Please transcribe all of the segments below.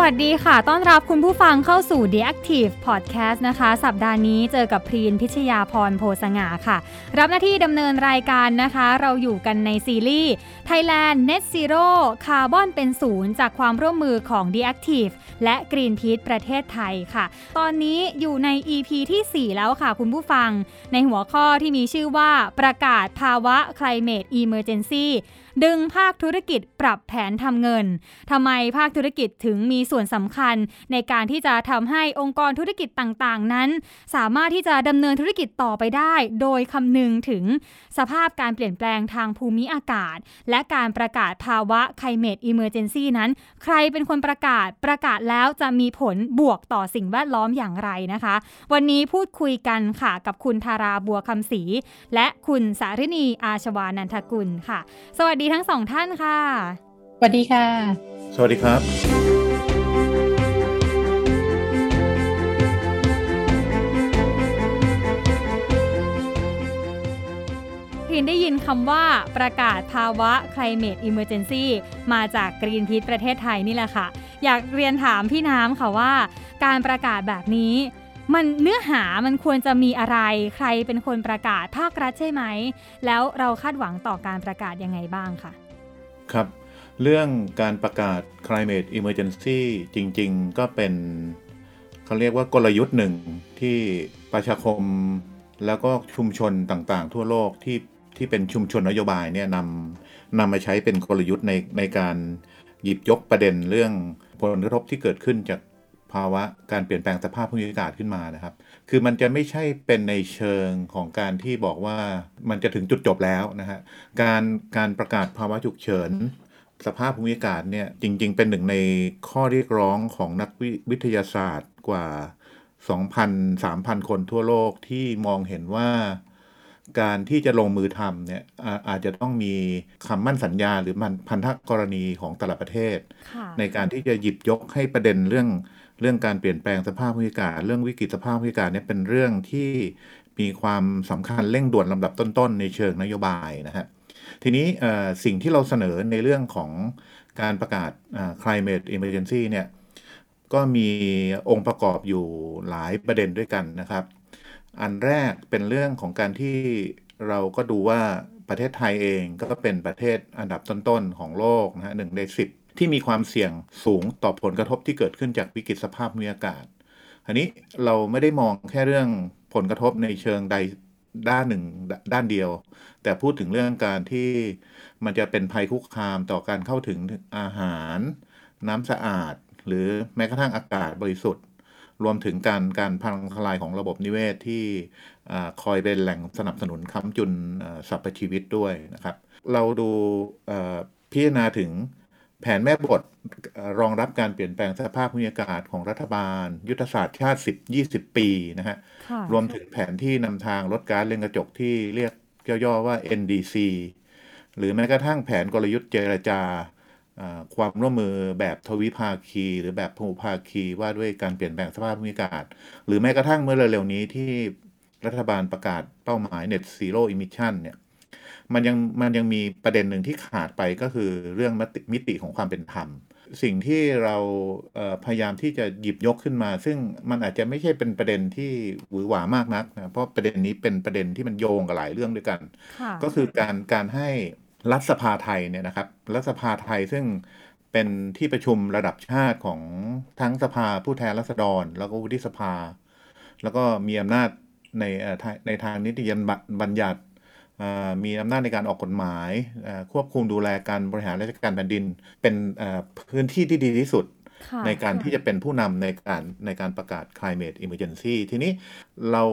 วัสดีค่ะ ต้อนรับคุณผู้ฟังเข้าสู่ The Active Podcast นะคะ สัปดาห์นี้เจอกับพรีนพิชยาพรโพสง่าค่ะ รับหน้าที่ดำเนินรายการนะคะ เราอยู่กันในซีรีส์ Thailand Net Zero คาร์บอนเป็นศูนย์จากความร่วมมือของ The Active และ Greenpeace ประเทศไทยค่ะ ตอนนี้อยู่ใน EP ที่ 4 แล้วค่ะคุณผู้ฟัง ในหัวข้อที่มีชื่อว่าประกาศภาวะ Climate Emergency ดึงภาคธุรกิจปรับแผนทำเงินทำไมภาคธุรกิจถึงมีส่วนสำคัญ ในการที่จะทำให้องค์กรธุรกิจต่างๆ นั้น สามารถที่จะดำเนินธุรกิจต่อไปได้ โดยคำนึงถึงสภาพการเปลี่ยนแปลงทางภูมิอากาศ และการประกาศภาวะ climate emergency นั้น ใครเป็นคนประกาศประกาศแล้วจะมีผลบวกต่อสิ่งแวดล้อมอย่างไรนะคะ วันนี้พูดคุยกันค่ะกับคุณธาราบัวคำศรีและคุณสาริณีอาชวานันทกุลค่ะ สวัสดีทั้งสองท่านค่ะ สวัสดีค่ะ สวัสดีครับพินได้ยินคำว่าประกาศภาวะ climate emergency มาจาก Greenpeace ประเทศไทยนี่แหละค่ะ อยากเรียนถามพี่น้ำค่ะว่า การประกาศแบบนี้ มันเนื้อหามันควรจะมีอะไรใครเป็นคนประกาศภาครัฐใช่ไหม แล้วเราคาดหวังต่อการประกาศยังไงบ้างค่ะครับ เรื่องการประกาศ climate emergency จริง ๆ ก็เป็นเขาเรียกว่ากลยุทธ์หนึ่งที่ประชาคมแล้วก็ชุมชนต่างๆ ทั่วโลกที่ที่เป็นชุมชนนโยบายเนี่ยนำนำมาใช้เป็นกลยุทธ์ในในการหยิบยกประเด็นเรื่องผลกระทบที่เกิดขึ้นจาก ภาวะการเปลี่ยนแปลงสภาพภูมิอากาศขึ้นมานะครับ คือมันจะไม่ใช่เป็นในเชิงของการที่บอกว่ามันจะถึงจุดจบแล้วนะฮะ การการประกาศภาวะฉุกเฉินสภาพภูมิอากาศเนี่ยจริง ๆ เป็นหนึ่งในข้อเรียกร้องของนักวิวิทยาศาสตร์กว่า 2,000-3,000 คนทั่วโลกที่มองเห็นว่าการที่จะลงมือทำเนี่ยอาอาจจะต้องมีคำมั่นสัญญาหรือมันพันธกรณีของแต่ละประเทศค่ะในการที่จะหยิบยกให้ประเด็นเรื่อง เรื่องการเปลี่ยนแปลงสภาพภูมิอากาศ เรื่องวิกฤตสภาพภูมิอากาศเนี่ยเป็นเรื่องที่มีความสำคัญเร่งด่วนลำดับต้นๆ ในเชิงนโยบายนะฮะทีนี้สิ่งที่เราเสนอในเรื่องของการประกาศ climate emergency เนี่ยก็มีองค์ประกอบอยู่หลายประเด็นด้วยกันนะครับ อันแรกเป็นเรื่องของการที่เราก็ดูว่าประเทศไทยเองก็เป็นประเทศอันดับต้นๆ ของโลกนะฮะหนึ่งในสิบ ที่มีความเสี่ยงสูงต่อผลกระทบที่เกิดขึ้นจากวิกฤตสภาพภูมิอากาศอันนี้เราไม่ได้มองแค่เรื่องผลกระทบในเชิงใดด้านหนึ่งด้านเดียว แต่พูดถึงเรื่องการที่มันจะเป็นภัยคุกคามต่อการเข้าถึงอาหาร น้ำสะอาด หรือแม้กระทั่งอากาศบริสุทธิ์ รวมถึงการการพังทลายของระบบนิเวศที่คอยเป็นแหล่งสนับสนุนค้ำจุนสรรพชีวิตด้วยนะครับ เราดูพิจารณาถึง แผนแม่บทเอ่อรองรับการเปลี่ยนแปลงสภาพภูมิอากาศของรัฐบาล ยุทธศาสตร์ชาติ 10-20 ปีนะฮะค่ะรวมถึงแผนที่นำทางลดก๊าซเรือนกระจกที่เรียกย่อๆว่า NDC หรือแม้กระทั่งแผนกลยุทธ์เจรจาอ่าความร่วมมือแบบทวิภาคี หรือแบบพหุภาคีว่าด้วยการเปลี่ยนแปลงสภาพภูมิอากาศ หรือแม้กระทั่งเมื่อเร็วๆนี้ที่รัฐบาลประกาศเป้าหมาย Net Zero Emission เนี่ย มันยังมันยังมีประเด็นหนึ่งที่ขาดไปก็คือเรื่องมติมิติของความเป็นธรรม สิ่งที่เราเอ่อพยายามที่จะหยิบยกขึ้นมา ซึ่งมันอาจจะไม่ใช่เป็นประเด็นที่หวือหวามากนักนะเพราะประเด็นนี้เป็นประเด็นที่มันโยงกับหลายเรื่องด้วยกันค่ะก็คือการการให้รัฐสภาไทยเนี่ยนะครับรัฐสภาไทยซึ่งเป็นที่ประชุมระดับชาติของทั้งสภาผู้แทนราษฎร แล้วก็วุฒิสภา แล้วก็มีอำนาจในเอ่อทางในทางนิติบัญญัติเอ่อ มีอำนาจในการออกกฎหมายเอ่อควบคุมดูแลการบริหารราชการแผ่นดิน เป็นเอ่อพื้นที่ที่ดีที่สุดค่ะในการที่จะเป็นผู้นำในการในการประกาศ climate emergency ทีนี้เรา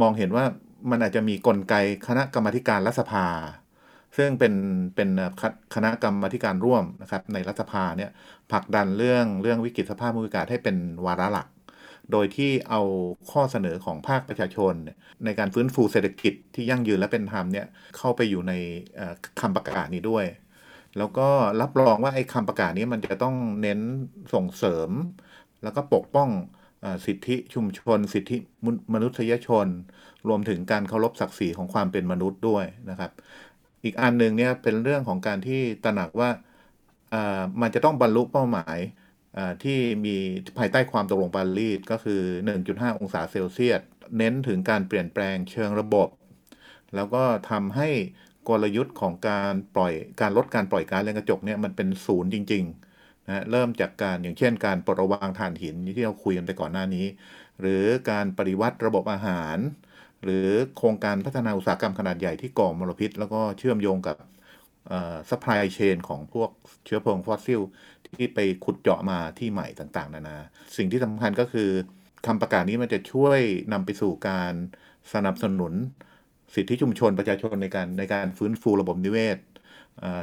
มองเห็นว่ามันอาจจะมีกลไกคณะกรรมาธิการรัฐสภา ซึ่งเป็นเป็นเอ่อคคณะกรรมาธิการร่วมนะครับในรัฐสภาเนี่ยผลักดันเรื่องเรื่องวิกฤตสภาพภูมิอากาศให้เป็นวาระหลัก โดยที่เอาข้อเสนอของภาคประชาชน ในการฟื้นฟูเศรษฐกิจที่ยั่งยืนและเป็นธรรมเนี่ยเข้าไปอยู่ในคำประกาศนี้ด้วย แล้วก็รับรองว่าไอ้คำประกาศนี้มันจะต้องเน้นส่งเสริม แล้วก็ปกป้องสิทธิชุมชน สิทธิมนุษยชน รวมถึงการเคารพศักดิ์ศรีของความเป็นมนุษย์ด้วยนะครับ อีกอันหนึ่งเนี่ยเป็นเรื่องของการที่ตระหนักว่ามันจะต้องบรรลุเป้าหมาย ที่มีภายใต้ความตกลงปารีสก็คือ 1.5 องศาเซลเซียส เน้นถึงการเปลี่ยนแปลงเชิงระบบ แล้วก็ทำให้กลยุทธ์ของการปล่อยการลดการปล่อยก๊าซเรือนกระจกเนี่ยมันเป็นศูนย์จริงๆนะเริ่มจากการอย่างเช่น การปลดระวางถ่านหินที่เราคุยกันไปก่อนหน้านี้ หรือการปฏิวัติระบบอาหาร หรือโครงการพัฒนาอุตสาหกรรมขนาดใหญ่ที่ก่อมลพิษ แล้วก็เชื่อมโยงกับ supply chain ของพวกเชื้อเพลิงฟอสซิล ที่ไปขุดเจาะมาที่ใหม่ต่างๆ นานา สิ่งที่สำคัญก็คือคำประกาศนี้มันจะช่วยนำไปสู่การสนับสนุน สิทธิชุมชนประชาชนในการในการฟื้นฟูระบบนิเวศ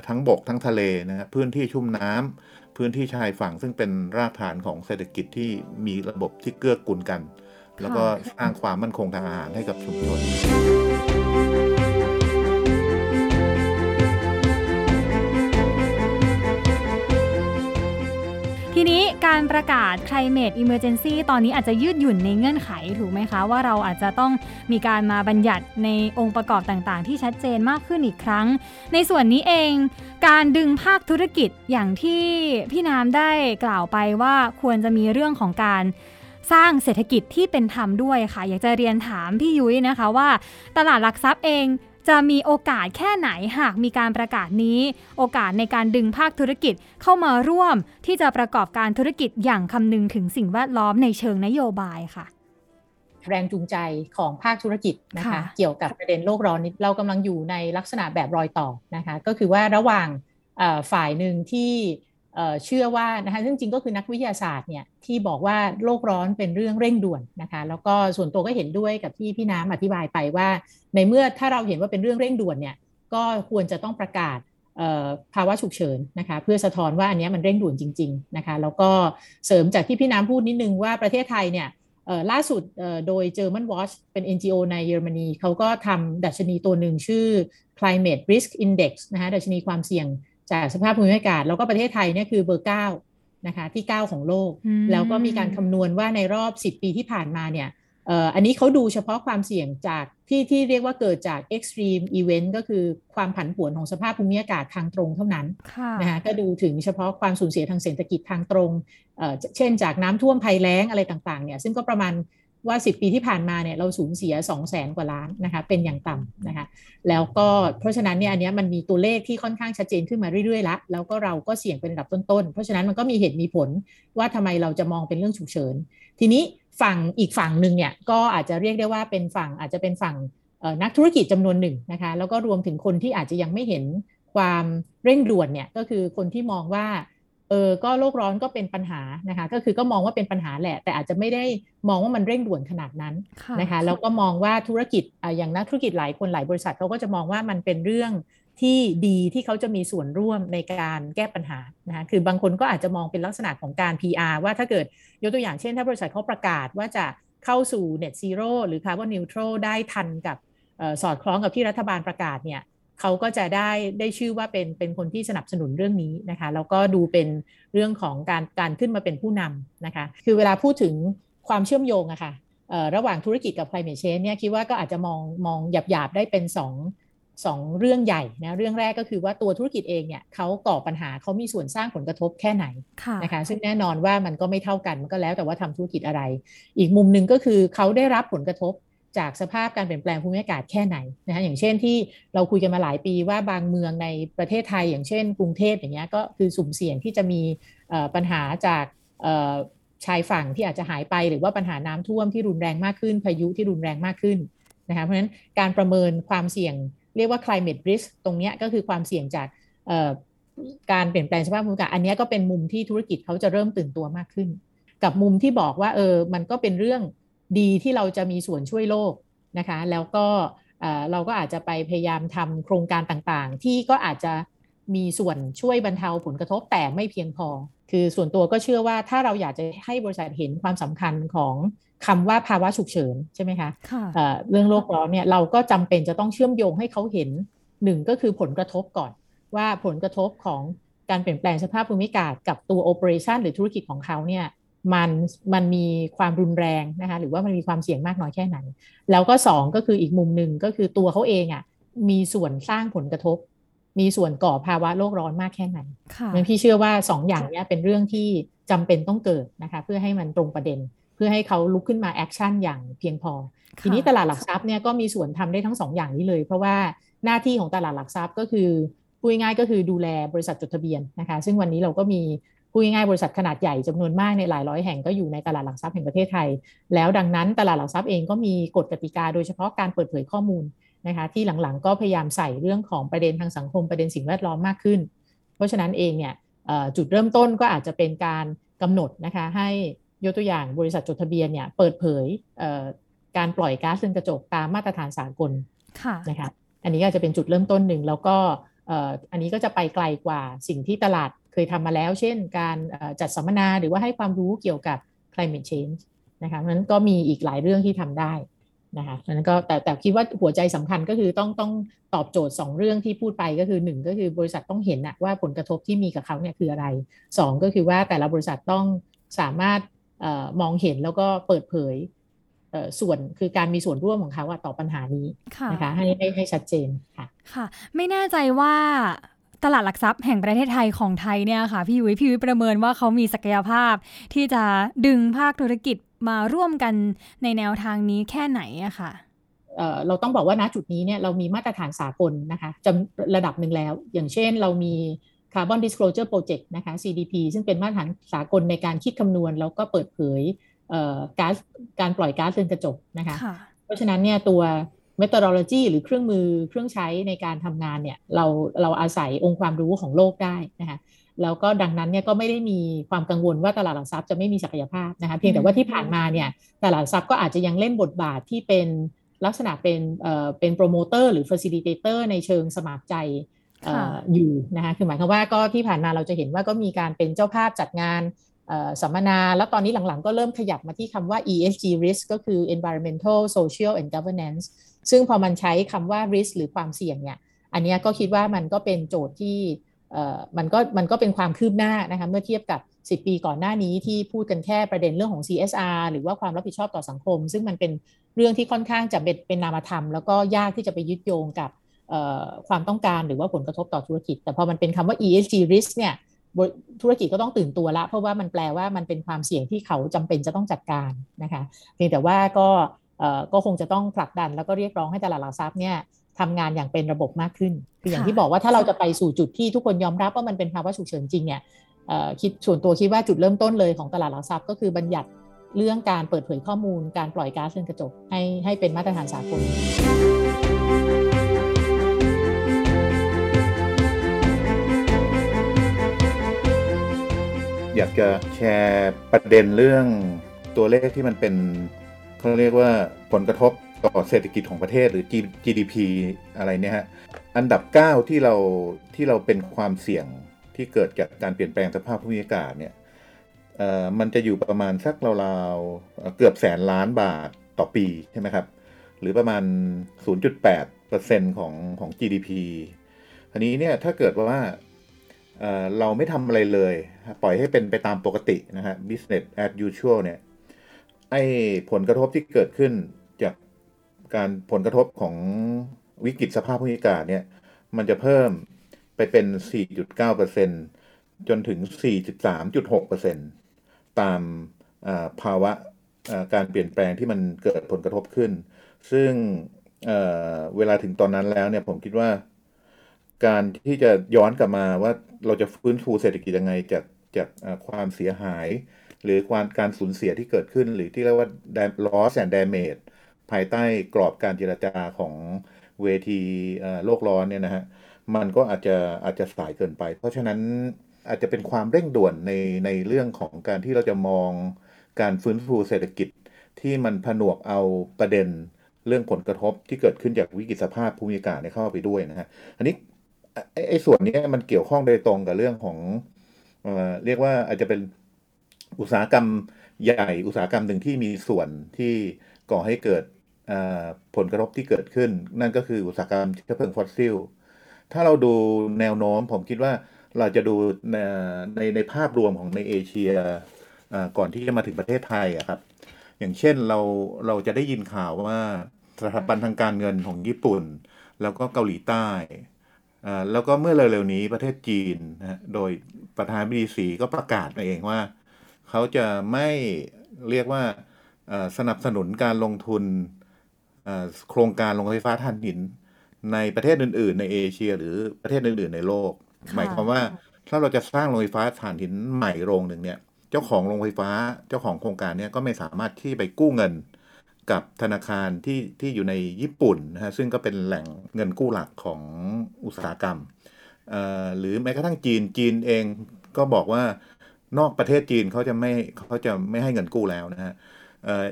ทั้งบกทั้งทะเลนะครับพื้นที่ชุ่มน้ำพื้นที่ชายฝั่งซึ่งเป็นรากฐานของเศรษฐกิจที่มีระบบที่เกื้อกูลกัน แล้วก็สร้างความมั่นคงทางอาหารให้กับชุมชน การประกาศ climate emergency ตอนนี้อาจจะยืดหยุ่นในเงื่อนไขถูกไหมคะ ว่าเราอาจจะต้องมีการมาบัญญัติในองค์ประกอบต่างๆ ที่ชัดเจนมากขึ้นอีกครั้ง ในส่วนนี้เอง การดึงภาคธุรกิจอย่างที่พี่น้ำได้กล่าวไปว่าควรจะมีเรื่องของการสร้างเศรษฐกิจที่เป็นธรรมด้วยค่ะ อยากจะเรียนถามพี่ยุ้ยนะคะว่า ตลาดหลักทรัพย์เอง จะมีโอกาสแค่ไหนหากมีการประกาศนี้ โอกาสในการดึงภาคธุรกิจเข้ามาร่วม ที่จะประกอบการธุรกิจอย่างคำนึงถึงสิ่งแวดล้อมในเชิงนโยบายค่ะแรงจูงใจของภาคธุรกิจนะคะ เกี่ยวกับประเด็นโลกร้อนนี้เรากำลังอยู่ในลักษณะแบบรอยต่อนะคะ ก็คือว่าระหว่างฝ่ายหนึ่งที่ เชื่อว่านะคะซึ่งจริงก็คือนักวิทยาศาสตร์เนี่ยที่บอกว่าโลกร้อนเป็นเรื่องเร่งด่วนนะคะแล้วก็ส่วนตัวก็เห็นด้วยกับที่พี่น้ำอธิบายไปว่า ในเมื่อถ้าเราเห็นว่าเป็นเรื่องเร่งด่วนเนี่ยก็ควรจะต้องประกาศภาวะฉุกเฉินนะคะเพื่อสะท้อนว่าอันนี้มันเร่งด่วนจริงๆนะคะแล้วก็เสริมจากที่พี่น้ำพูดนิดนึงว่าประเทศไทยเนี่ยล่าสุดโดย German Watch เป็น NGO ในเยอรมนีเขาก็ทำดัชนีตัวหนึ่งชื่อ climate risk index นะคะดัชนีความเสี่ยง จากสภาพภูมิอากาศ แล้วก็ประเทศไทยเนี่ยคือเบอร์เก้านะคะที่ 9 ของโลก แล้วก็มีการคำนวณว่าในรอบ 10 ปีที่ผ่านมาเนี่ยอันนี้เขาดูเฉพาะความเสี่ยงจากที่ที่เรียกว่าเกิดจาก extreme event ก็คือความผันผวนของสภาพภูมิอากาศทางตรงเท่านั้นนะคะก็ดูถึงเฉพาะความสูญเสียทางเศรษฐกิจทางตรง เช่นจากน้ำท่วมภัยแล้งอะไรต่างๆเนี่ยซึ่งก็ประมาณ ว่า 10 ปีที่ผ่านมาเนี่ยเราสูญเสีย 2 0 0แสนกว่าล้านนะคะเป็นอย่างต่ำนะคะแล้วก็เพราะฉะนั้นเนี่ยอันนี้มันมีตัวเลขที่ค่อนข้างชัดเจนขึ้นมาเรื่อยๆแล้วแล้วก็เราก็เสี่ยงเป็นระดับต้นๆ เพราะฉะนั้นมันก็มีเหตุมีผลว่าทำไมเราจะมองเป็นเรื่องฉุกเฉิน ทีนี้ฝั่งอีกฝั่งหนึ่งเนี่ยก็อาจจะเรียกได้ว่าเป็นฝั่งอาจจะเป็นฝั่งนักธุรกิจจำนวนหนึ่งนะคะแล้วก็รวมถึงคนที่อาจจะยังไม่เห็นความเร่งด่วนเนี่ยก็คือคนที่มองว่า เออก็โลกร้อนก็เป็นปัญหานะคะก็คือก็มองว่าเป็นปัญหาแหละ แต่อาจจะไม่ได้มองว่ามันเร่งด่วนขนาดนั้นนะคะแล้วก็มองว่าธุรกิจอย่างนักธุรกิจหลายคนหลายบริษัทเขาก็จะมองว่ามันเป็นเรื่องที่ดีที่เขาจะมีส่วนร่วมในการแก้ปัญหานะคะคือบางคนก็อาจจะมองเป็นลักษณะของการ PR ว่าถ้าเกิดยกตัวอย่างเช่น ถ้าบริษัทเขาประกาศว่าจะเข้าสู่ net zero หรือ carbon neutral ได้ทันกับสอดคล้องกับที่รัฐบาลประกาศเนี่ย เขาก็จะได้ได้ชื่อว่าเป็นเป็นคนที่สนับสนุนเรื่องนี้นะคะแล้วก็ดูเป็นเรื่องของการการขึ้นมาเป็นผู้นำนะคะ คือเวลาพูดถึงความเชื่อมโยงอะคะ่ะระหว่างธุรกิจกับ climate change เนี่ยคิดว่าก็อาจจะมองมองหยาบๆได้เป็น2สองเรื่องใหญ่นะเรื่องแรกก็คือว่าตัวธุรกิจเองเนี่ยเขาก่อปัญหาเขามีส่วนสร้างผลกระทบแค่ไหนนะคะซึ่งแน่นอนว่ามันก็ไม่เท่ากันมันก็แล้วแต่ว่าทำธุรกิจอะไร อีกมุมหนึ่งก็คือเขาได้รับผลกระทบ จากสภาพการเปลี่ยนแปลงภูมิอากาศแค่ไหนนะคะอย่างเช่นที่เราคุยกันมาหลายปีว่าบางเมืองในประเทศไทย อย่างเช่น กรุงเทพอย่างเงี้ยก็คือสุ่มเสี่ยงที่จะมีปัญหาจากชายฝั่งที่อาจจะหายไปหรือว่าปัญหาน้ำท่วมที่รุนแรงมากขึ้น พายุที่รุนแรงมากขึ้นนะคะเพราะฉะนั้นการประเมินความเสี่ยงเรียกว่า climate risk ตรงนี้ก็คือความเสี่ยงจากการเปลี่ยนแปลงสภาพภูมิอากาศอันนี้ก็เป็นมุมที่ธุรกิจเขาจะเริ่มตื่นตัวมากขึ้น กับมุมที่บอกว่าเออมันก็เป็นเรื่อง ดีที่เราจะมีส่วนช่วยโลกนะคะ แล้วก็เราก็อาจจะไปพยายามทำโครงการต่างๆ ที่ก็อาจจะมีส่วนช่วยบรรเทาผลกระทบแต่ไม่เพียงพอ คือส่วนตัวก็เชื่อว่าถ้าเราอยากจะให้บริษัทเห็นความสำคัญของคำว่าภาวะฉุกเฉินใช่ไหมคะะเรื่องโลกร้อนเนี่ยเราก็จำเป็นจะต้องเชื่อมโยงให้เขาเห็นหนึ่งก็คือผลกระทบก่อน ว่าผลกระทบของการเปลี่ยนแปลงสภาพภูมิอากาศกับตัวโอเปอเรชันหรือธุรกิจของเขาเนี่ย มันมันมีความรุนแรงนะคะหรือว่ามันมีความเสี่ยงมากน้อยแค่ไหน แล้วก็สองก็คืออีกมุมหนึ่งก็คือตัวเขาเองอะ่ะมีส่วนสร้างผลกระทบ มีส่วนก่อภาวะโลกร้อนมากแค่ไหนงั้นพี่เชื่อว่าสองอย่างนี้เป็นเรื่องที่จำเป็นต้องเกิดนะคะเพื่อให้มันตรงประเด็น เพื่อให้เขาลุกขึ้นมา action อย่างเพียงพอ ทีนี้ตลาดหลักทรัพย์เนี่ยก็มีส่วนทำได้ทั้งสองอย่างนี้เลย เพราะว่าหน้าที่ของตลาดหลักทรัพย์ก็คือพูดง่ายก็คือดูแลบริษัทจดทะเบียนนะคะ ซึ่งวันนี้เราก็มี พูดง่ายบริษัทขนาดใหญ่จำนวนมากในหลายร้อยแห่งก็อยู่ในตลาดหลักทรัพย์แห่งประเทศไทย แล้วดังนั้นตลาดหลักทรัพย์เองก็มีกฎกติกาโดยเฉพาะการเปิดเผยข้อมูลนะคะที่หลังๆ ก็พยายามใส่เรื่องของประเด็นทางสังคมประเด็นสิ่งแวดล้อมมากขึ้น เพราะฉะนั้นเองเนี่ยจุดเริ่มต้นก็อาจจะเป็นการกำหนดนะคะให้ยกตัวอย่างบริษัทจดทะเบียนเนี่ยเปิดเผยการปล่อยก๊าซเรือนกระจกตามมาตรฐานสากลนะคะอันนี้ก็จะเป็นจุดเริ่มต้นหนึ่งแล้วก็อันนี้ก็จะไปไกลกว่าสิ่งที่ตลาด เคยทำมาแล้ว เช่น การจัดสัมมนาหรือว่าให้ความรู้เกี่ยวกับ climate change นะคะนั้นก็มีอีกหลายเรื่องที่ทำได้นะคะนั้นก็แต่แต่คิดว่าหัวใจสำคัญก็คือต้องต้องตอบโจทย์ 2 เรื่องที่พูดไปก็คือ 1 ก็คือบริษัทต้องเห็นนะว่าผลกระทบที่มีกับเขาเนี่ยคืออะไร 2 ก็คือว่าแต่ละบริษัทต้องสามารถออมองเห็นแล้วก็เปิดเผยส่วนคือการมีส่วนร่วมของเขาต่อปัญหานี้นะคะให้ให้ให้ชัดเจนค่ะค่ะ ไม่แน่ใจว่า ตลาดหลักทรัพย์แห่งประเทศไทยของไทยเนี่ยค่ะพี่ยุ้ยพี่ยุ้ยประเมินว่าเขามีศักยภาพ ที่จะดึงภาคธุรกิจมาร่วมกันในแนวทางนี้แค่ไหนอะค่ะเราต้องบอกว่าณจุดนี้เนี่ยเรามีมาตรฐานสากลนะคะจำระดับหนึ่งแล้ว อย่างเช่นเรามี Carbon Disclosure Project นะคะ CDP ซึ่งเป็นมาตรฐานสากลในการคิดคำนวณ แล้วก็เปิดเผยก๊าซการปล่อยก๊าซเรือนกระจกนะคะ เพราะฉะนั้นเนี่ยตัว methodology หรือเครื่องมือเครื่องใช้ในการทำงานเนี่ยเราเราอาศัยองค์ความรู้ของโลกได้นะคะแล้วก็ดังนั้นเนี่ยก็ไม่ได้มีความกังวลว่าตลาดหลักทรัพย์จะไม่มีศักยภาพนะคะเพียงแต่ว่าที่ผ่านมาเนี่ยตลาดทรัพย์ก็อาจจะยังเล่นบทบาทที่เป็นลักษณะเป็นเอ่อเป็นโปรโมเตอร์หรือ facilitator ในเชิงสมัครใจอยู่นะคะคือหมายความว่าก็ที่ผ่านมาเราจะเห็นว่าก็มีการเป็นเจ้าภาพจัดงานสัมมนา แล้วตอนนี้หลังๆ ก็เริ่มขยับมาที่คำว่า ESG risk ก็คือ environmental social and governance ซึ่งพอมันใช้คำว่า risk หรือความเสี่ยงเนี่ยอันนี้ก็คิดว่ามันก็เป็นโจทย์ที่มันก็มันก็เป็นความคืบหน้านะคะเมื่อเทียบกับ 10 ปีก่อนหน้านี้ที่พูดกันแค่ประเด็นเรื่องของ CSR หรือว่าความรับผิดชอบต่อสังคม ซึ่งมันเป็นเรื่องที่ค่อนข้างจะเป็นเป็นนามธรรม แล้วก็ยากที่จะไปยึดโยงกับความต้องการหรือว่าผลกระทบต่อธุรกิจ แต่พอมันเป็นคำว่า ESG risk เนี่ยธุรกิจก็ต้องตื่นตัวละ เพราะว่ามันแปลว่ามันเป็นความเสี่ยงที่เขาจำเป็นจะต้องจัดการนะคะเพียงแต่ว่าก็ ก็คงจะต้องผลักดันแล้วก็เรียกร้องให้ตลาดหลักทรัพย์เนี่ยทำงานอย่างเป็นระบบมากขึ้นคืออย่างที่บอกว่าถ้าเราจะไปสู่จุดที่ทุกคนยอมรับว่ามันเป็นภาวะฉุกเฉินจริงเนี่ยคิดส่วนตัวคิดว่าจุดเริ่มต้นเลยของตลาดหลักทรัพย์ก็คือบัญญัติเรื่องการเปิดเผยข้อมูล การปล่อยก๊าซเรือนกระจกให้ให้เป็นมาตรฐานสากลอยากจะแชร์ประเด็นเรื่องตัวเลขที่มันเป็น เขาเรียกว่าผลกระทบต่อเศรษฐกิจของประเทศหรือ GDP อะไรเนี่ยฮะอันดับ 9 ที่เราที่เราเป็นความเสี่ยงที่เกิดจากการเปลี่ยนแปลงสภาพภูมิอากาศเนี่ยมันจะอยู่ประมาณสักราวๆเกือบแสนล้านบาทต่อปีใช่ไหมครับ หรือประมาณ 0.8%ของของ GDP อันนี้เนี่ยถ้าเกิดว่าเราไม่ทำอะไรเลย ปล่อยให้เป็นไปตามปกตินะฮะ business as usual เนี่ย ไอผลกระทบที่เกิดขึ้นจากการผลกระทบของวิกฤตสภาพภูมิอากาศเนี่ย มันจะเพิ่มไปเป็น 4.9%จนถึง 43.6%ตามภาวะการเปลี่ยนแปลงที่มันเกิดผลกระทบขึ้น ซึ่งเเวลาถึงตอนนั้นแล้วเนี่ยผมคิดว่า การที่จะย้อนกลับมาว่าเราจะฟื้นฟูเศรษฐกิจยังไงจากจากความเสียหาย หรือความการสูญเสียที่เกิดขึ้น หรือที่เรียกว่า loss and damage ภายใต้กรอบการเจรจาของเวทีโลกร้อนเนี่ยนะฮะมันก็อาจจะอาจจะสายเกินไป เพราะฉะนั้นอาจจะเป็นความเร่งด่วนในในเรื่องของการที่เราจะมองการฟื้นฟูเศรษฐกิจที่มันผนวกเอาประเด็นเรื่องผลกระทบที่เกิดขึ้นจากวิกฤตสภาพภูมิอากาศเข้าไปด้วยนะฮะอันนี้ไอ้ส่วนนี้มันเกี่ยวข้องโดยตรงกับเรื่องของเออเรียกว่าอาจจะเป็น อุตสาหกรรมใหญ่อุตสาหกรรมหนึ่งที่มีส่วนที่ก่อให้เกิดผลกระทบที่เกิดขึ้น นั่นก็คืออุตสาหกรรมเชื้อเพลิงฟอสซิล ถ้าเราดูแนวโน้มผมคิดว่าเราจะดูในในภาพรวมของในเอเชียก่อนที่จะมาถึงประเทศไทยอะครับ อย่างเช่นเราเราจะได้ยินข่าวว่าสถาบันทางการเงินของญี่ปุ่น แล้วก็เกาหลีใต้แล้วก็เมื่อเร็วๆนี้ประเทศจีนนะโดยประธานบีสีก็ประกาศมาเองว่า เขาจะไม่เรียกว่าสนับสนุนการลงทุนโครงการลงไฟฟ้าถ่านหิน ในประเทศอื่น ๆ ในเอเชีย หรือประเทศอื่น ๆ ในโลก หมายความว่าถ้าเราจะสร้างโรงไฟฟ้าถ่านหินใหม่โรงหนึ่งเนี่ย เจ้าของโรงไฟฟ้าเจ้าของโครงการเนี่ยก็ไม่สามารถที่ไปกู้เงินกับธนาคารที่ที่อยู่ในญี่ปุ่นนะฮะซึ่งก็เป็นแหล่งเงินกู้หลักของอุตสาหกรรม หรือแม้กระทั่งจีนจีนเองก็บอกว่า นอกประเทศจีนเขาจะไม่เขาจะไม่ให้เงินกู้แล้วนะฮะ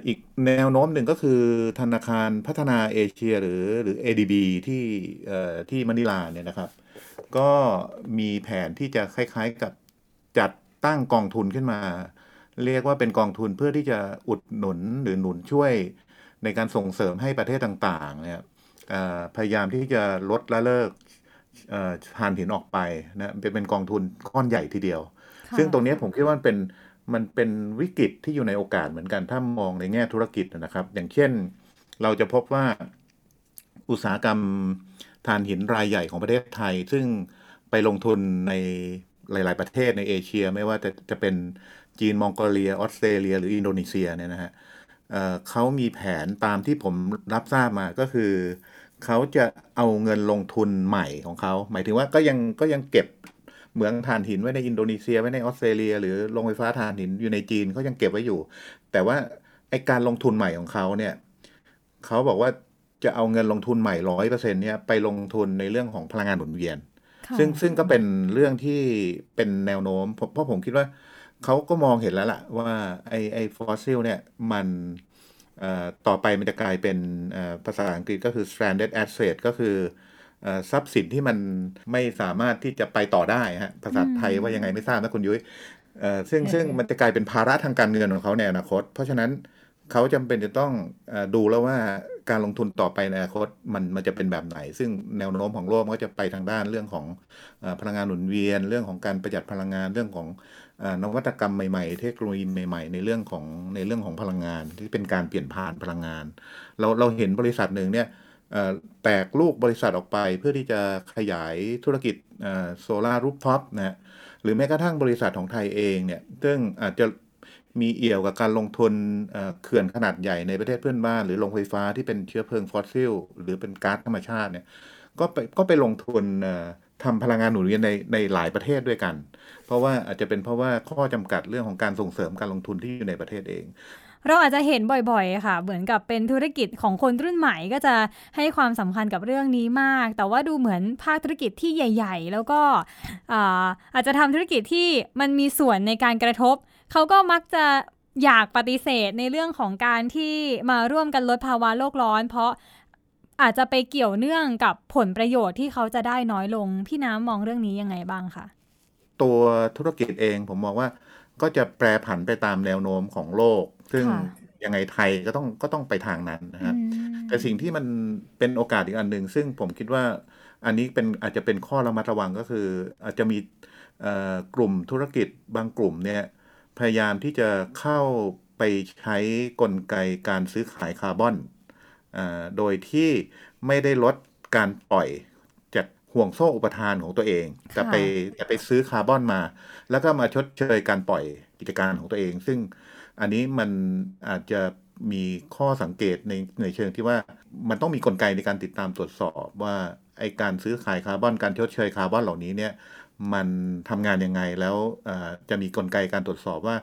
อีกแนวโน้มหนึ่งก็คือธนาคารพัฒนาเอเชียหรือหรือ ADB ที่ที่มะนิลาเนี่ยนะครับ ก็มีแผนที่จะคล้ายๆกับจัดตั้งกองทุนขึ้นมา เรียกว่าเป็นกองทุนเพื่อที่จะอุดหนุนหรือหนุนช่วยในการส่งเสริมให้ประเทศต่างๆเนี่ยพยายามที่จะลดละเลิกทานหินออกไปนะเป็นเป็นกองทุนก้อนใหญ่ทีเดียว ซึ่งตรงนี้ผมคิดว่ามันเป็นมันเป็นวิกฤตที่อยู่ในโอกาสเหมือนกันถ้ามองในแง่ธุรกิจนะครับ อย่างเช่นเราจะพบว่าอุตสาหกรรมทานหินรายใหญ่ของประเทศไทย ซึ่งไปลงทุนในหลาย ๆ ประเทศในเอเชีย ไม่ว่าจะจะเป็นจีนมองโกเลียออสเตรเลีย หรืออินโดนีเซียเนี่ยนะฮะเขามีแผนตามที่ผมรับทราบมาก็คือ เขาจะเอาเงินลงทุนใหม่ของเขา หมายถึงว่าก็ยังก็ยังเก็บ เหมืองถ่านหินไว้ในอินโดนีเซียไว้ในออสเตรเลีย หรือโรงไฟฟ้าถ่านหินอยู่ในจีนเขายังเก็บไว้อยู่ แต่ว่าไอการลงทุนใหม่ของเขาเนี่ยเขาบอกว่าจะเอาเงินลงทุนใหม่ร้อยเปอร์เซ็นเนี่ยไปลงทุนในเรื่องของพลังงานหมุนเวียน ซึ่งซึ่งก็เป็นเรื่องที่เป็นแนวโน้ม เพราะผมคิดว่าเขาก็มองเห็นแล้วล่ะ ว่าไอไอฟอสซิลเนี่ยมันต่อไปมันจะกลายเป็นภาษาอังกฤษก็คือ stranded asset ก็คือ ทรัพย์สินที่มันไม่สามารถที่จะไปต่อได้ฮะภาษาไทยว่ายังไงไม่ทราบนะคุณยุ้ยซึ่งซึ่งมันจะกลายเป็นภาระทางการเงินของเขาในอนาคต เพราะฉะนั้นเขาจำเป็นจะต้องอดูแล้วว่าการลงทุนต่อไปในอนาคตมันมันจะเป็นแบบไหน ซึ่งแนวโน้มของโลกก็จะไปทางด้านเรื่องของอพลังงานหมุนเวียน เรื่องของการประหยัดพลังงานเรื่องของนวัตกรรมใหม่ๆ เทคโนโลยีใหม่ๆ ในเรื่องของในเรื่องของพลังงานที่เป็นการเปลี่ยนผ่านพลังงาน เราเราเห็นบริษัทหนึ่งเนี่ย แตกลูกบริษัทออกไปเพื่อที่จะขยายธุรกิจโซลารูฟท็อปนะหรือแม้กระทั่งบริษัทของไทยเองเนี่ยซึ่งอาจจะมีเอี่ยวกับการลงทุนเขื่อนขนาดใหญ่ในประเทศเพื่อนบ้าน หรือโรงไฟฟ้าที่เป็นเชื้อเพลิงฟอสซิล หรือเป็นก๊าซธรรมชาติเนี่ยก็ไปก็ไปลงทุนทำพลังงานหมุนเวียนในในหลายประเทศด้วยกัน เพราะว่าอาจจะเป็นเพราะว่าข้อจำกัดเรื่องของการส่งเสริมการลงทุนที่อยู่ในประเทศเอง เราอาจจะเห็นบ่อยๆ ค่ะ เหมือนกับเป็นธุรกิจของคนรุ่นใหม่ก็จะให้ความสำคัญกับเรื่องนี้มาก แต่ว่าดูเหมือนภาคธุรกิจที่ใหญ่ ๆ แล้วก็อาจจะทำธุรกิจที่มันมีส่วนในการกระทบ เขาก็มักจะอยากปฏิเสธในเรื่องของการที่มาร่วมกันลดภาวะโลกร้อน เพราะอาจจะไปเกี่ยวเนื่องกับผลประโยชน์ที่เขาจะได้น้อยลง พี่น้ำมองเรื่องนี้ยังไงบ้างคะตัวธุรกิจเองผมมองว่าก็จะแปรผันไปตามแนวโน้มของโลก ซึ่งยังไงไทยก็ต้องก็ต้องไปทางนั้นนะฮะแต่สิ่งที่มันเป็นโอกาสอีกอันหนึ่งซึ่งผมคิดว่าอันนี้เป็นอาจจะเป็นข้อระมัดระวังก็คือ อาจจะมีกลุ่มธุรกิจบางกลุ่มเนี่ยพยายามที่จะเข้าไปใช้กลไกการซื้อขายคาร์บอนโดยที่ไม่ได้ลดการปล่อยจากห่วงโซ่อุปทานของตัวเองจะไปจะไปซื้อคาร์บอนมา แล้วก็มาชดเชยการปล่อยกิจการของตัวเอง ซึ่ง อันนี้มันอาจจะมีข้อสังเกตในในเชิงที่ว่ามันต้องมีกลไกในการติดตามตรวจสอบว่าไอการซื้อขายคาร์บอนการชดเชยคาร์บอนเหล่านี้เนี่ยมันทำงานยังไงแล้วจะมีกลไกการตรวจสอบว่า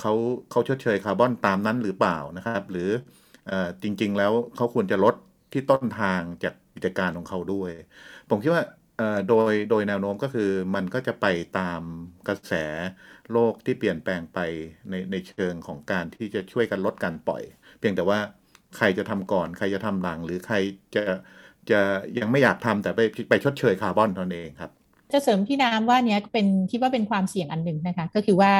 เขาเขาชดเชยคาร์บอนตามนั้นหรือเปล่านะครับ หรือจริง ๆ แล้วเขาควรจะลดที่ต้นทางจากกิจการของเขาด้วย ผมคิดว่า โดยโดยแนวโน้มก็คือมันก็จะไปตามกระแสโลกที่เปลี่ยนแปลงไปในในเชิงของการที่จะช่วยกันลดการปล่อย เพียงแต่ว่าใครจะทำก่อน ใครจะทำหลัง หรือใครจะจะยังไม่อยากทำแต่ไปไปชดเชยคาร์บอนตนเองครับ จะเสริมพี่น้ำว่าเนี้ยเป็นคิดว่าเป็นความเสี่ยงอันหนึ่งนะคะ ก็คือว่า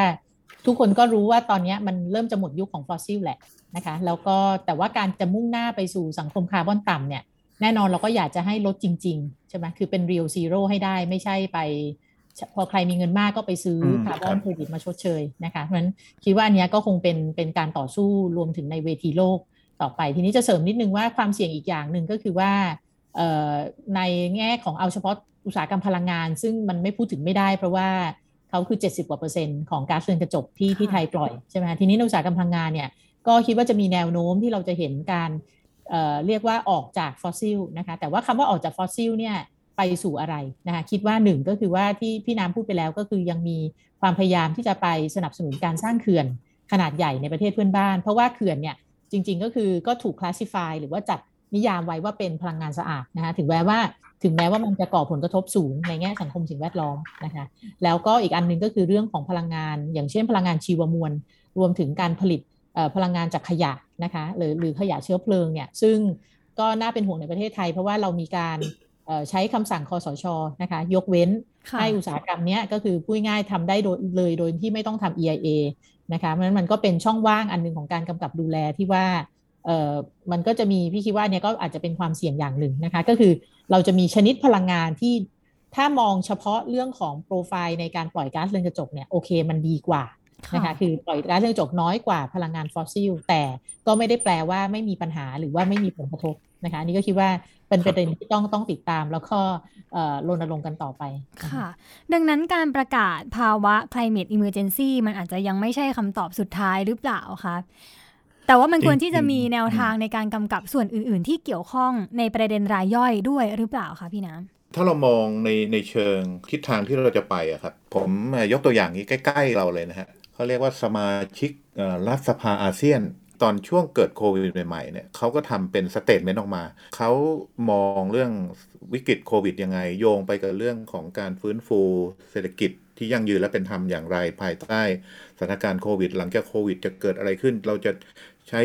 ทุกคนก็รู้ว่าตอนนี้มันเริ่มจะหมดยุคของฟอสซิลแหละนะคะ แล้วก็แต่ว่าการจะมุ่งหน้าไปสู่สังคมคาร์บอนต่ำเนี่ย แน่นอนเราก็อยากจะให้ลดจริง ๆ ใช่ไหมคือเป็น real zero ให้ได้ไม่ใช่ไป พอใครมีเงินมากก็ไปซื้อมคาร์บครัอนบเครดิตมาชดเชยนะคะเพราะฉะนั้นคิดว่าอันเนี้ยก็คงเป็นเป็นการต่อสู้รวมถึงในเวทีโลกต่อไป ทีนี้จะเสริมนิดนึงว่าความเสี่ยงอีกอย่างหนึ่งก็คือว่าเอ่อในแง่ของเอาเฉพาะอุตสาหกรรมพลังงาน ซึ่งมันไม่พูดถึงไม่ได้ เพราะว่าเขาคือ 70กว่าเปอร์เซ็นต์ของก๊าซเรือนกระจกที่ที่ไทยปล่อยใช่ไหมคะทีนี้ในอุตสาหกรรมพลังงานเนี่ยก็คิดว่าจะมีแนวโน้มที่เราจะเห็นการ เเรียกว่าออกจากฟอสซิลนะคะแต่ว่าคำว่าออกจากฟอสซิลเนี่ยไปสู่อะไรนะคะคิดว่าหนึ่งก็คือว่าที่พี่น้ำพูดไปแล้วก็คือยังมีความพยายามที่จะไปสนับสนุนการสร้างเขื่อนขนาดใหญ่ในประเทศเพื่อนบ้าน เพราะว่าเขื่อนเนี่ยจริง ๆ ก็คือก็ถูก classify หรือว่าจัดนิยามไว้ว่าเป็นพลังงานสะอาดนะคะถึงแม้ว่าถึงแม้ว่ามันจะก่อผลกระทบสูงในแง่สังคมสิ่งแวดล้อมนะคะแล้วก็อีกอันหนึงก็คือเรื่องของพลังงาน อย่างเช่นพลังงานชีวมวล รวมถึงการผลิต พลังงานจากขยะนะคะหรือหรือขยะเชื้อเพลิงเนี่ยซึ่งก็น่าเป็นห่วงในประเทศไทย เพราะว่าเรามีการเอ่อใช้คำสั่งคอสชนะคะยกเว้นค่ะให้อุตสาหกรรมเนี้ยก็คือพูดง่ายๆทำได้โดยเลยโดยที่ไม่ต้องทำ EIA นะคะเพราะฉะนั้นมันก็เป็นช่องว่างอันหนึ่งของการกำกับดูแลที่ว่าเอ่อมันก็จะมีพี่คิดว่าเนี่ยก็อาจจะเป็นความเสี่ยงอย่างหนึ่งนะคะ ก็คือเราจะมีชนิดพลังงานที่ถ้ามองเฉพาะเรื่องของโปรไฟล์ในการปล่อยก๊าซเรือนกระจกเนี่ยโอเคมันดีกว่า นะคะคือปล่อยก๊าซเรือนกระจกน้อยกว่าพลังงานฟอสซิลแต่ก็ไม่ได้แปลว่าไม่มีปัญหาหรือว่าไม่มีผลกระทบนะคะอันนี่ก็คิดว่าเป็นประเด็นที่ต้องต้องติดตามแล้วก็เอ่อรณรงค์กันต่อไปนค่ะ ดังนั้นการประกาศภาวะ climate emergency มันอาจจะยังไม่ใช่คำตอบสุดท้ายหรือเปล่าคะแต่ว่ามันควรที่จะมีแนวทางในการกำกับส่วนอื่น ๆ ที่เกี่ยวข้องในประเด็นรายย่อยด้วยหรือเปล่าคะพี่น้ำถ้าเรามองในในเชิงทิศทางที่เราจะไปอะครับผมเอ่อยกตัวอย่างนี้ใกล้ ๆ เราเลยนะฮะ เขาเรียกว่าสมาชิกรัฐสภาอาเซียน ตอนช่วงเกิดโควิดใหม่ๆเนี่ยเขาก็ทำเป็น statement ออกมา เขามองเรื่องวิกฤตโควิดยังไง โยงไปกับเรื่องของการฟื้นฟูเศรษฐกิจที่ยั่งยืนและเป็นธรรมอย่างไรภายใต้สถานการณ์โควิด หลังจากโควิด จะเกิดอะไรขึ้น เราจะใช้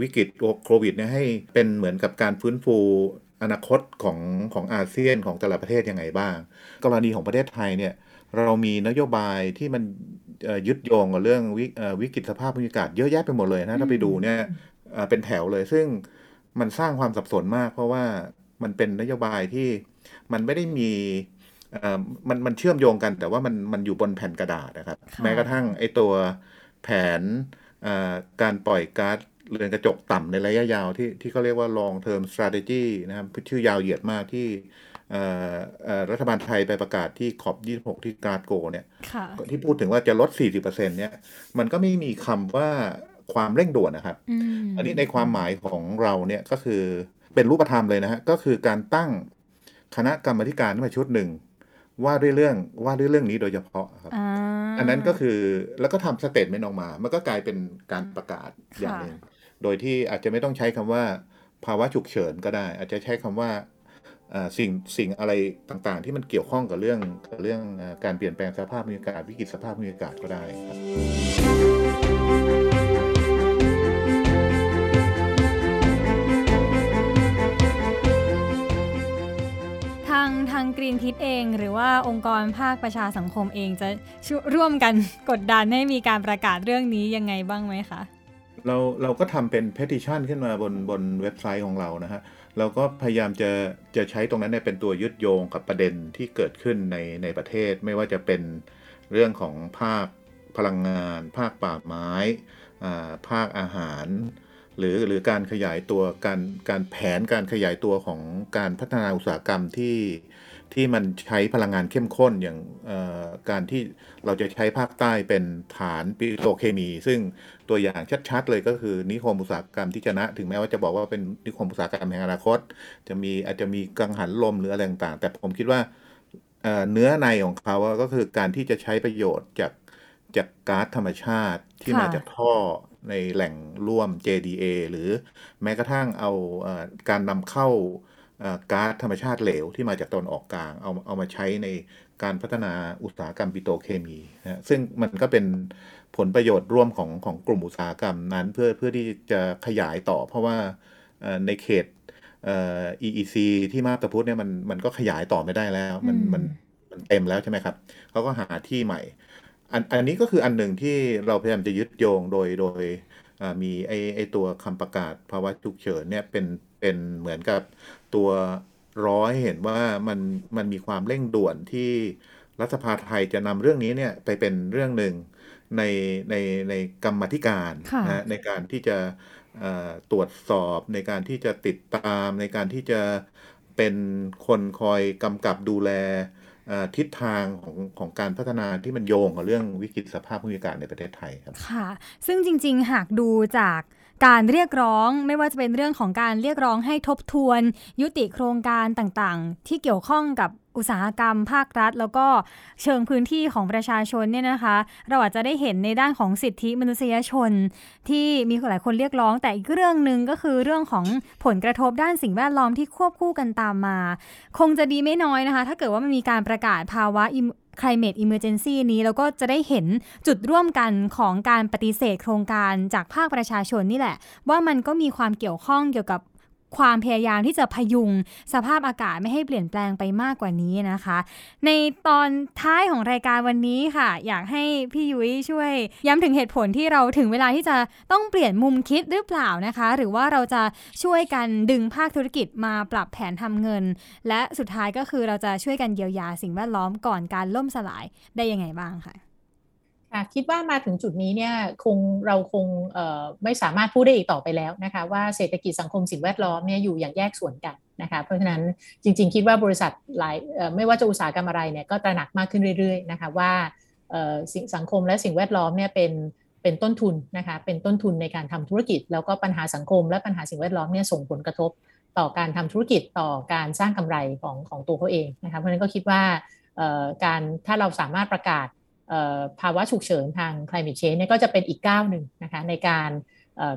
วิกฤตโควิดเนี่ยให้เป็นเหมือนกับการฟื้นฟูอนาคตของของอาเซียนของแต่ละประเทศยังไงบ้าง กรณีของประเทศไทยเนี่ย เรามีนโยบายที่มันเอ่อยึดโยงกับเรื่องวิเอ่อวิกฤตสภาพภูมิอากาศเยอะแยะไปหมดเลยนะถ้าไปดูเนี่ยเอ่อเป็นแถวเลย ซึ่งมันสร้างความสับสนมาก เพราะว่ามันเป็นนโยบายที่มันไม่ได้มีเอ่อมันมันเชื่อมโยงกัน แต่ว่ามันมันอยู่บนแผ่นกระดาษนะครับค่ะแม้กระทั่งไอ้ตัวแผนเอ่อการปล่อยก๊าซเรือนกระจกต่ำในระยะยาวที่ที่เขาเรียกว่า long term strategy นะครับชื่อยาวเหยียดมากที่เอ่อเอ่อ รัฐบาลไทยไปประกาศที่ขอบ 26 ที่กราดโกเนี่ยค่ะที่พูดถึงว่าจะลด 40%เนี่ย มันก็ไม่มีคำว่าความเร่งด่วนนะครับอืมอันนี้ในความหมายของเราเนี่ยก็คือเป็นรูปธรรมเลยนะฮะ ก็คือการตั้งคณะกรรมาธิการขึ้นมาชุดหนึ่ง ว่าด้วยเรื่องว่าด้วยเรื่องนี้โดยเฉพาะครับอ่าอันนั้นก็คือแล้วก็ทำสเตทเมนต์ออกมา มันก็กลายเป็นการประกาศอย่างหนึ่งโดยที่อาจจะไม่ต้องใช้คำว่าภาวะฉุกเฉินก็ได้ อาจจะใช้คำว่าเอ่อ สิ่งสิ่งอะไรต่างๆ ที่มันเกี่ยวข้องกับเรื่องกับเรื่องเอ่อการเปลี่ยนแปลงสภาพภูมิอากาศวิกฤตสภาพภูมิอากาศก็ได้ครับทางทางกรีนพิษเองหรือว่าองค์กรภาคประชาสังคมเองจะช่วยร่วมกันกดดันให้มีการประกาศเรื่องนี้ยังไงบ้างไหมคะ เราเราก็ทำเป็น petition ขึ้นมาบนบนเว็บไซต์ของเรานะฮะ เราก็พยายามจะจะใช้ตรงนั้นเนี่ยเป็นตัวยึดโยงกับประเด็นที่เกิดขึ้นในในประเทศ ไม่ว่าจะเป็นเรื่องของภาคพลังงาน ภาคป่าไม้ภาคอาหาร หรือหรือการขยายตัวการการแผนการขยายตัวของการพัฒนาอุตสาหกรรมที่ที่มันใช้พลังงานเข้มข้นอย่างการที่เราจะใช้ภาคใต้เป็นฐานปิโตรเคมี ซึ่ง ตัวอย่างชัดๆเลยก็คือนิคมอุตสาหกรรมที่จะนะ ถึงแม้ว่าจะบอกว่าเป็นนิคมอุตสาหกรรมแห่งอนาคต จะมีอาจจะมีกังหันลมหรืออะไรต่างๆ แต่ผมคิดว่าเนื้อในของเขาก็คือการที่จะใช้ประโยชน์จากจากก๊าซธรรมชาติที่มาจากท่อในแหล่งร่วม JDA หรือแม้กระทั่งเอาการนำเข้าก๊าซธรรมชาติเหลวที่มาจากตะวันออกกลางเอาเอามาใช้ในการพัฒนาอุตสาหกรรมปิโตรเคมีนะฮะซึ่งมันก็เป็น ผลประโยชน์ร่วมของของกลุ่มอุตสาหกรรมนั้นเพื่อเพื่อที่จะขยายต่อ เพราะว่าเอ่อในเขตเอ่อ EEC ที่มาบตาพุธเนี่ยมันมันก็ขยายต่อไม่ได้แล้ว มันอืมมันมันเต็มแล้วใช่ไหมครับเขาก็หาที่ใหม่ อันอันนี้ก็คืออันหนึ่งที่เราพยายามจะยึดโยงโดยโดยอ่ามีไอไอตัวคำประกาศภาวะฉุกเฉินเนี่ยเป็นเป็นเหมือนกับตัวร้อยเห็นว่ามันมันมีความเร่งด่วนที่ รัฐสภาไทยจะนำเรื่องนี้เนี่ยไปเป็นเรื่องหนึ่งในในในกรรมธิการนะในการที่จะตรวจสอบในการที่จะติดตามในการที่จะเป็นคนคอยกำกับดูแลทิศทางของของการพัฒนาที่มันโยงกับเรื่องวิกฤตสภาพภูมิอากาศในประเทศไทยครับค่ะ ซึ่งจริง ๆ หากดูจากการเรียกร้องไม่ว่าจะเป็นเรื่องของการเรียกร้องให้ทบทวน ยุติโครงการต่างๆ ที่เกี่ยวข้องกับ อุตสาหกรรมภาครัฐ แล้วก็เชิงพื้นที่ของประชาชนเนี่ยนะคะ เราอาจจะได้เห็นในด้านของสิทธิมนุษยชน ที่มีหลายคนเรียกร้อง แต่อีกเรื่องหนึ่งก็คือเรื่องของผลกระทบด้านสิ่งแวดล้อมที่ควบคู่กันตามมา คงจะดีไม่น้อยนะคะ ถ้าเกิดว่ามันมีการประกาศภาวะ climate emergency นี้แล้วก็จะได้เห็นจุดร่วมกันของการปฏิเสธโครงการจากภาคประชาชนนี่แหละ ว่ามันก็มีความเกี่ยวข้องเกี่ยวกับ ความพยายามที่จะพยุงสภาพอากาศไม่ให้เปลี่ยนแปลงไปมากกว่านี้นะคะ ในตอนท้ายของรายการวันนี้ค่ะ อยากให้พี่ยุ้ยช่วย ย้ำถึงเหตุผลที่เราถึงเวลาที่จะต้องเปลี่ยนมุมคิดหรือเปล่านะคะ หรือว่าเราจะช่วยกันดึงภาคธุรกิจมาปรับแผนทำเงิน และสุดท้ายก็คือเราจะช่วยกันเยียวยาสิ่งแวดล้อมก่อนการล่มสลายได้ยังไงบ้างคะ คิดว่ามาถึงจุดนี้เนี่ยคงเราคงไม่สามารถพูดได้อีกต่อไปแล้วนะคะว่าเศรษฐกิจสังคมสิ่งแวดล้อมเนี่ยอยู่อย่างแยกส่วนกันนะคะเพราะฉะนั้นจริง ๆ คิดว่าบริษัทหลายไม่ว่าจะอุตสาหกรรมอะไรเนี่ยก็ตระหนักมากขึ้นเรื่อยๆนะคะว่าสิ่งสังคมและสิ่งแวดล้อมเนี่ยเป็นเป็นต้นทุนนะคะเป็นต้นทุนในการทำธุรกิจ แล้วก็ปัญหาสังคมและปัญหาสิ่งแวดล้อมเนี่ยส่งผลกระทบต่อการทำธุรกิจต่อการสร้างกำไรของของตัวเขาเองนะคะเพราะฉะนั้นก็คิดว่าการถ้าเราสามารถประกาศ ภาวะฉุกเฉินทาง climate change เนี่ยก็จะเป็นอีกก้าวหนึ่งนะคะในการ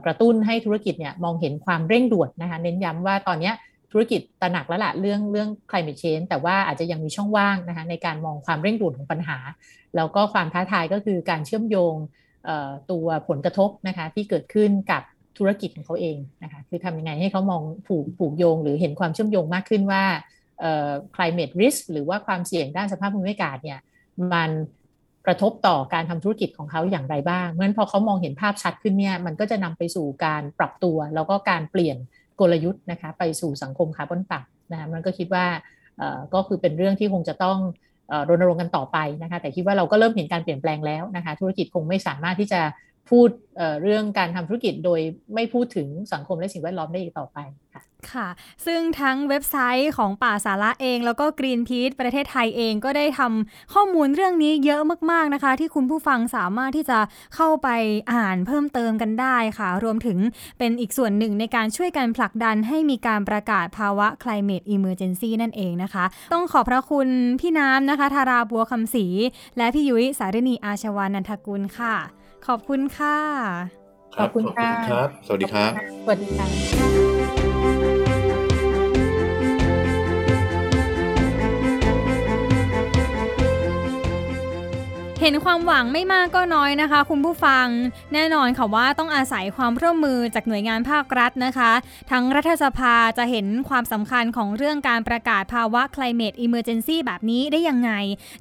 กระตุ้นให้ธุรกิจเนี่ยมองเห็นความเร่งด่วนนะคะเน้นย้ำว่าตอนนี้ธุรกิจตระหนักแล้วละเรื่องเรื่อง climate change แต่ว่าอาจจะยังมีช่องว่างนะคะในการมองความเร่งด่วนของปัญหา แล้วก็ความท้าทายก็คือการเชื่อมโยงตัวผลกระทบนะคะที่เกิดขึ้นกับธุรกิจของเขาเองนะคะคือทำยังไงให้เขามองผูกผูกโยง หรือเห็นความเชื่อมโยงมากขึ้นว่า climate risk หรือว่าความเสี่ยงด้านสภาพภูมิอากาศเนี่ยมัน กระทบต่อการทำธุรกิจของเขาอย่างไรบ้างเมื่อพอเขามองเห็นภาพชัดขึ้นเนี่ยมันก็จะนำไปสู่การปรับตัว แล้วก็การเปลี่ยนกลยุทธ์นะคะไปสู่สังคมคาร์บอนต่ำนะคะมันก็คิดว่าก็คือเป็นเรื่องที่คงจะต้องรณรงค์กันต่อไปนะคะแต่คิดว่าเราก็เริ่มเห็นการเปลี่ยนแปลงแล้วนะคะธุรกิจคงไม่สามารถที่จะ พูดเเรื่องการทำธุรกิจโดยไม่พูดถึงสังคมและสิ่งแวดล้อมได้อีกต่อไปค่ะค่ะ ซึ่งทั้งเว็บไซต์ของป่าสาระเอง แล้วก็กรีนพีทประเทศไทยเองก็ได้ทำข้อมูลเรื่องนี้เยอะมาก ๆนะคะ ที่คุณผู้ฟังสามารถที่จะเข้าไปอ่านเพิ่มเติมกันได้ค่ะ รวมถึงเป็นอีกส่วนหนึ่งในการช่วยกันผลักดันให้มีการประกาศภาวะ climate emergency นั่นเองนะคะ ต้องขอบพระคุณพี่น้ำนะคะ ธาราบัวคำศรีและพี่ยุ้ยสารณีอาชวานันทกุลค่ะ ขอบคุณค่ะ ขอบคุณค่ะ สวัสดีครับ สวัสดีค่ะ ห็นความหวังไม่มากก็น้อยนะคะ คุณผู้ฟังแน่นอนค่ะว่าต้องอาศัยความร่วมมือจากหน่วยงานภาครัฐนะคะ ทั้งรัฐสภาจะเห็นความสำคัญของเรื่องการประกาศภาวะ climate emergency แบบนี้ได้ยังไง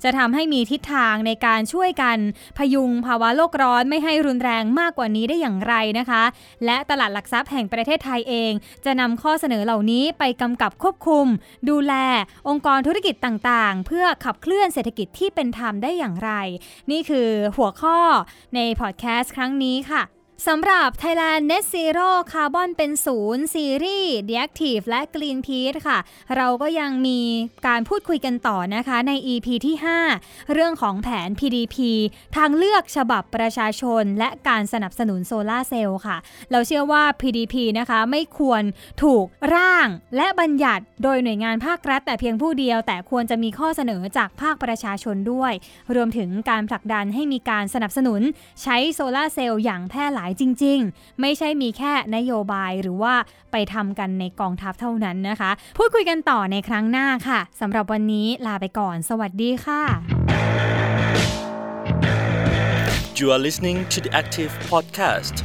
จะทำให้มีทิศทางในการช่วยกัน พยุงภาวะโลกร้อนไม่ให้รุนแรงมากกว่านี้ได้อย่างไรนะคะ และตลาดหลักทรัพย์แห่งประเทศไทยเอง จะนำข้อเสนอเหล่านี้ไปกำกับควบคุม ดูแลองค์กรธุรกิจต่างๆ เพื่อขับเคลื่อนเศรษฐกิจที่เป็นธรรมได้อย่างไรนี่คือหัวข้อในพอดแคสต์ครั้งนี้ค่ะ สำหรับ Thailand Net Zero Carbon เป็นศูนย์ซีรีส์ The Active และ Greenpeace ค่ะ เราก็ยังมีการพูดคุยกันต่อนะคะใน EP ที่ 5 เรื่องของแผน PDP ทางเลือกฉบับประชาชน และการสนับสนุนโซลาเซลล์ค่ะ เราเชื่อว่า PDP นะคะไม่ควรถูกร่างและบัญญัติโดยหน่วยงานภาครัฐแต่เพียงผู้เดียว แต่ควรจะมีข้อเสนอจากภาคประชาชนด้วย รวมถึงการผลักดันให้มีการสนับสนุนใช้โซลาเซลล์อย่างแพร่หลายายจริง ๆ ไม่ใช่มีแค่นโยบายหรือว่าไปทำกันในกองทัพเท่านั้นนะคะ พูดคุยกันต่อในครั้งหน้าค่ะสำหรับวันนี้ลาไปก่อน สวัสดีค่ะ You are listening to the Active Podcast